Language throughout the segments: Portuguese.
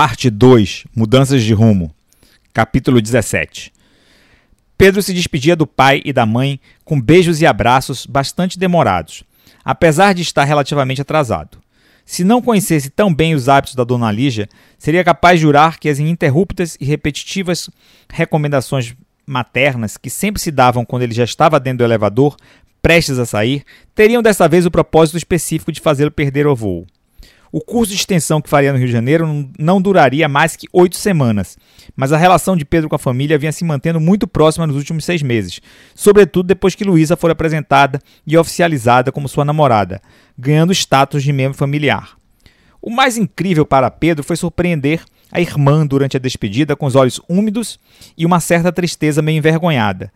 Parte 2 Mudanças de rumo. Capítulo 17 Pedro se despedia do pai e da mãe com beijos e abraços bastante demorados, apesar de estar relativamente atrasado. Se não conhecesse tão bem os hábitos da dona Lígia, seria capaz de jurar que as ininterruptas e repetitivas recomendações maternas que sempre se davam quando ele já estava dentro do elevador, prestes a sair, teriam dessa vez o propósito específico de fazê-lo perder o voo. O curso de extensão que faria no Rio de Janeiro não duraria mais que oito semanas, mas a relação de Pedro com a família vinha se mantendo muito próxima nos últimos seis meses, sobretudo depois que Luísa foi apresentada e oficializada como sua namorada, ganhando status de membro familiar. O mais incrível para Pedro foi surpreender a irmã durante a despedida com os olhos úmidos e uma certa tristeza meio envergonhada.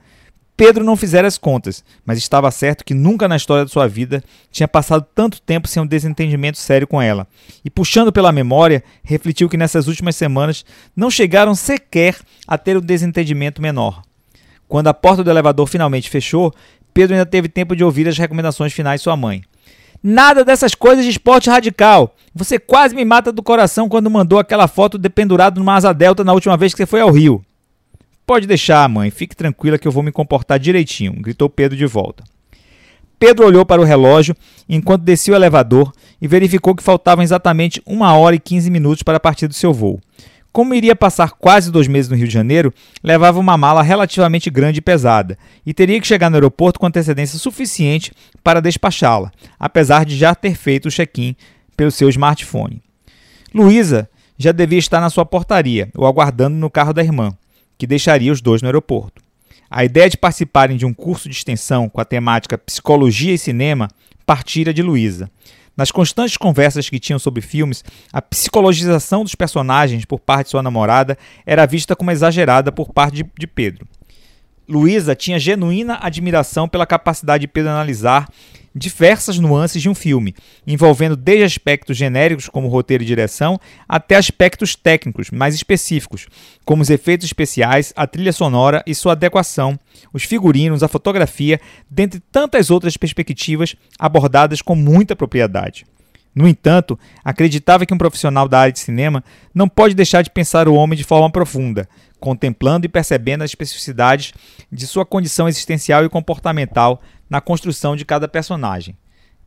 Pedro não fizera as contas, mas estava certo que nunca na história de sua vida tinha passado tanto tempo sem um desentendimento sério com ela. E puxando pela memória, refletiu que nessas últimas semanas não chegaram sequer a ter um desentendimento menor. Quando a porta do elevador finalmente fechou, Pedro ainda teve tempo de ouvir as recomendações finais de sua mãe. Nada dessas coisas de esporte radical. Você quase me mata do coração quando mandou aquela foto dependurado numa asa delta na última vez que você foi ao Rio. Pode deixar, mãe, fique tranquila que eu vou me comportar direitinho, gritou Pedro de volta. Pedro olhou para o relógio enquanto descia o elevador e verificou que faltavam exatamente uma hora e quinze minutos para partir do seu voo. Como iria passar quase dois meses no Rio de Janeiro, levava uma mala relativamente grande e pesada e teria que chegar no aeroporto com antecedência suficiente para despachá-la, apesar de já ter feito o check-in pelo seu smartphone. Luísa já devia estar na sua portaria, ou aguardando no carro da irmã que deixaria os dois no aeroporto. A ideia de participarem de um curso de extensão com a temática Psicologia e Cinema partira de Luísa. Nas constantes conversas que tinham sobre filmes, a psicologização dos personagens por parte de sua namorada era vista como exagerada por parte de, de Pedro. Luísa tinha genuína admiração pela capacidade de Pedro analisar diversas nuances de um filme, envolvendo desde aspectos genéricos como roteiro e direção, até aspectos técnicos mais específicos, como os efeitos especiais, a trilha sonora e sua adequação, os figurinos, a fotografia, dentre tantas outras perspectivas abordadas com muita propriedade. No entanto, acreditava que um profissional da área de cinema não pode deixar de pensar o homem de forma profunda, contemplando e percebendo as especificidades de sua condição existencial e comportamental na construção de cada personagem.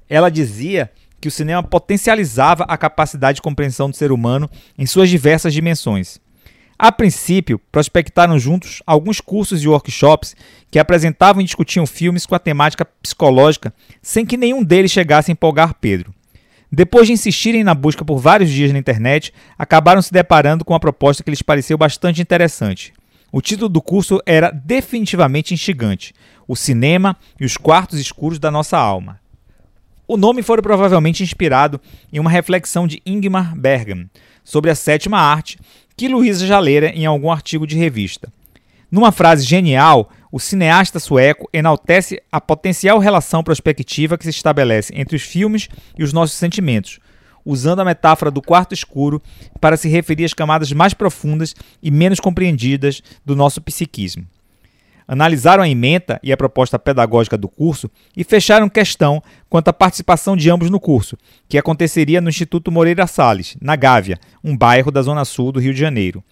Ela dizia que o cinema potencializava a capacidade de compreensão do ser humano em suas diversas dimensões. A princípio, prospectaram juntos alguns cursos e workshops que apresentavam e discutiam filmes com a temática psicológica, sem que nenhum deles chegasse a empolgar Pedro. Depois de insistirem na busca por vários dias na internet, acabaram se deparando com uma proposta que lhes pareceu bastante interessante. O título do curso era definitivamente instigante: O Cinema e os Quartos Escuros da Nossa Alma. O nome foi provavelmente inspirado em uma reflexão de Ingmar Bergman sobre a sétima arte que Luísa já lera em algum artigo de revista. Numa frase genial, o cineasta sueco enaltece a potencial relação prospectiva que se estabelece entre os filmes e os nossos sentimentos, usando a metáfora do quarto escuro para se referir às camadas mais profundas e menos compreendidas do nosso psiquismo. Analisaram a ementa e a proposta pedagógica do curso e fecharam questão quanto à participação de ambos no curso, que aconteceria no Instituto Moreira Salles, na Gávea, um bairro da zona sul do Rio de Janeiro.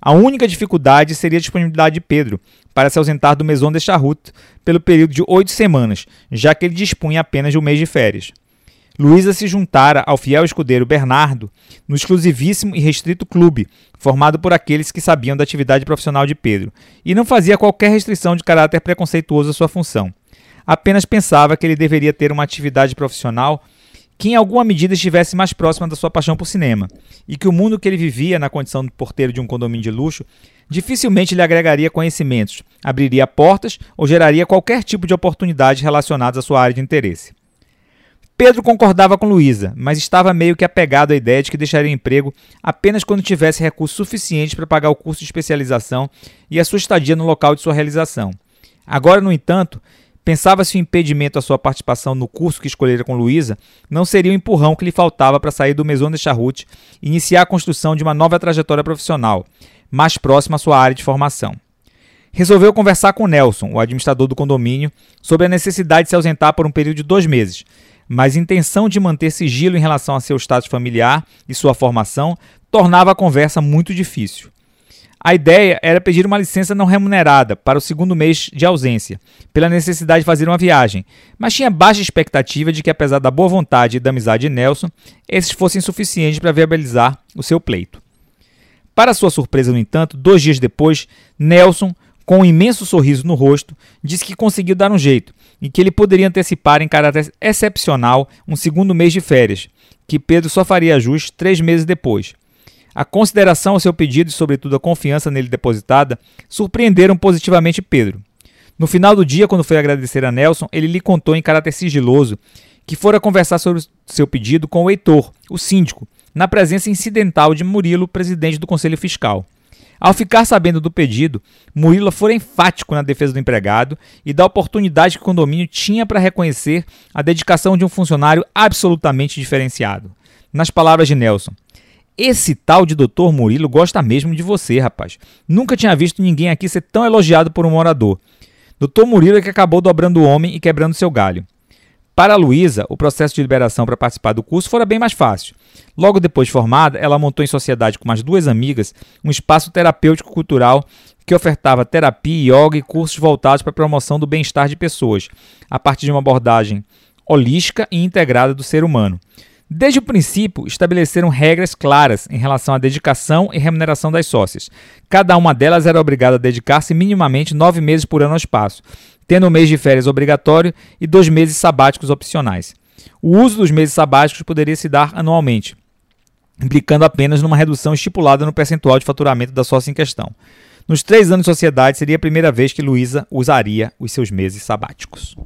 A única dificuldade seria a disponibilidade de Pedro para se ausentar do Maison de Charroute pelo período de oito semanas, já que ele dispunha apenas de um mês de férias. Luísa se juntara ao fiel escudeiro Bernardo no exclusivíssimo e restrito clube, formado por aqueles que sabiam da atividade profissional de Pedro, e não fazia qualquer restrição de caráter preconceituoso à sua função. Apenas pensava que ele deveria ter uma atividade profissional que em alguma medida estivesse mais próxima da sua paixão por cinema, e que o mundo que ele vivia na condição de porteiro de um condomínio de luxo dificilmente lhe agregaria conhecimentos, abriria portas ou geraria qualquer tipo de oportunidade relacionadas à sua área de interesse. Pedro concordava com Luísa, mas estava meio que apegado à ideia de que deixaria emprego apenas quando tivesse recursos suficientes para pagar o curso de especialização e a sua estadia no local de sua realização. Agora, no entanto, pensava-se o impedimento à sua participação no curso que escolhera com Luísa não seria o empurrão que lhe faltava para sair do Maison de Charrute e iniciar a construção de uma nova trajetória profissional, mais próxima à sua área de formação resolveu conversar com Nelson, o administrador do condomínio, sobre a necessidade de se ausentar por um período de dois meses, mas intenção de manter sigilo em relação a seu status familiar e sua formação tornava a conversa muito difícil. A ideia era pedir uma licença não remunerada para o segundo mês de ausência, pela necessidade de fazer uma viagem, mas tinha baixa expectativa de que, apesar da boa vontade e da amizade de Nelson, esses fossem suficientes para viabilizar o seu pleito. Para sua surpresa, no entanto, dois dias depois, Nelson, com um imenso sorriso no rosto, disse que conseguiu dar um jeito e que ele poderia antecipar em caráter excepcional um segundo mês de férias, que Pedro só faria jus três meses depois. A consideração ao seu pedido e, sobretudo, a confiança nele depositada surpreenderam positivamente Pedro. No final do dia, quando foi agradecer a Nelson, ele lhe contou em caráter sigiloso que fora conversar sobre seu pedido com o Heitor, o síndico, na presença incidental de Murilo, presidente do Conselho Fiscal. Ao ficar sabendo do pedido, Murilo foi enfático na defesa do empregado e da oportunidade que o condomínio tinha para reconhecer a dedicação de um funcionário absolutamente diferenciado. Nas palavras de Nelson, esse tal de Dr. Murilo gosta mesmo de você, rapaz. Nunca tinha visto ninguém aqui ser tão elogiado por um morador. Dr. Murilo é que acabou dobrando o homem e quebrando seu galho. Para Luísa, o processo de liberação para participar do curso fora bem mais fácil. Logo depois de formada, ela montou em sociedade com mais duas amigas um espaço terapêutico cultural que ofertava terapia, yoga e cursos voltados para a promoção do bem-estar de pessoas, a partir de uma abordagem holística e integrada do ser humano. Desde o princípio, estabeleceram regras claras em relação à dedicação e remuneração das sócias. Cada uma delas era obrigada a dedicar-se minimamente nove meses por ano ao espaço, tendo um mês de férias obrigatório e dois meses sabáticos opcionais. O uso dos meses sabáticos poderia se dar anualmente, implicando apenas numa redução estipulada no percentual de faturamento da sócia em questão. Nos três anos de sociedade, seria a primeira vez que Luísa usaria os seus meses sabáticos.